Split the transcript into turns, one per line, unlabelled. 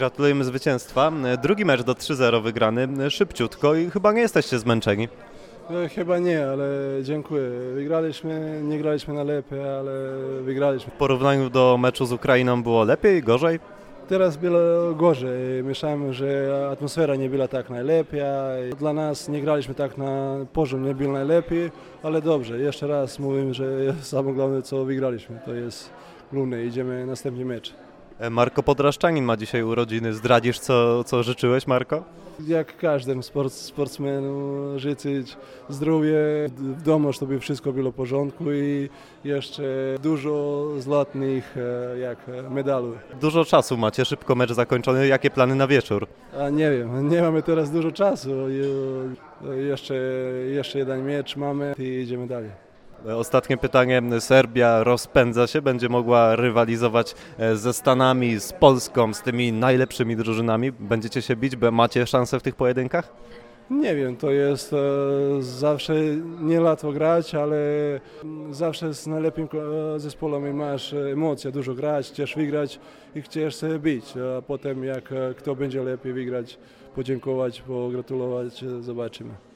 Gratulujemy zwycięstwa. Drugi mecz do 3-0 wygrany szybciutko i chyba nie jesteście zmęczeni.
No, chyba nie, ale dziękuję. Wygraliśmy, nie graliśmy najlepiej, ale wygraliśmy.
W porównaniu do meczu z Ukrainą było lepiej, gorzej?
Teraz było gorzej. Myślałem, że atmosfera nie była tak najlepiej. Dla nas nie graliśmy tak na poziom, nie był najlepiej, ale dobrze. Jeszcze raz mówię, że samo główne co wygraliśmy, to jest główne. Idziemy następny mecz.
Marko Podraszczanin ma dzisiaj urodziny. Zdradzisz, co, co życzyłeś, Marko?
Jak każdym sport, sportsmenu życzyć zdrowie, w domu, żeby wszystko było w porządku i jeszcze dużo złotych e, jak e, medalu.
Dużo czasu macie, szybko mecz zakończony. Jakie plany na wieczór?
A nie wiem, nie mamy teraz dużo czasu. Jeszcze, jeszcze jeden mecz mamy i idziemy dalej.
Ostatnie pytanie. Serbia rozpędza się, będzie mogła rywalizować e, ze Stanami, z Polską, z tymi najlepszymi drużynami. Będziecie się bić? Macie szansę w tych pojedynkach?
Nie wiem, to jest e, zawsze nie łatwo grać, ale zawsze z najlepszym e, zespołem masz emocje, dużo grać, chcesz wygrać i chcesz się bić. A potem jak kto będzie lepiej wygrać, podziękować, pogratulować, zobaczymy.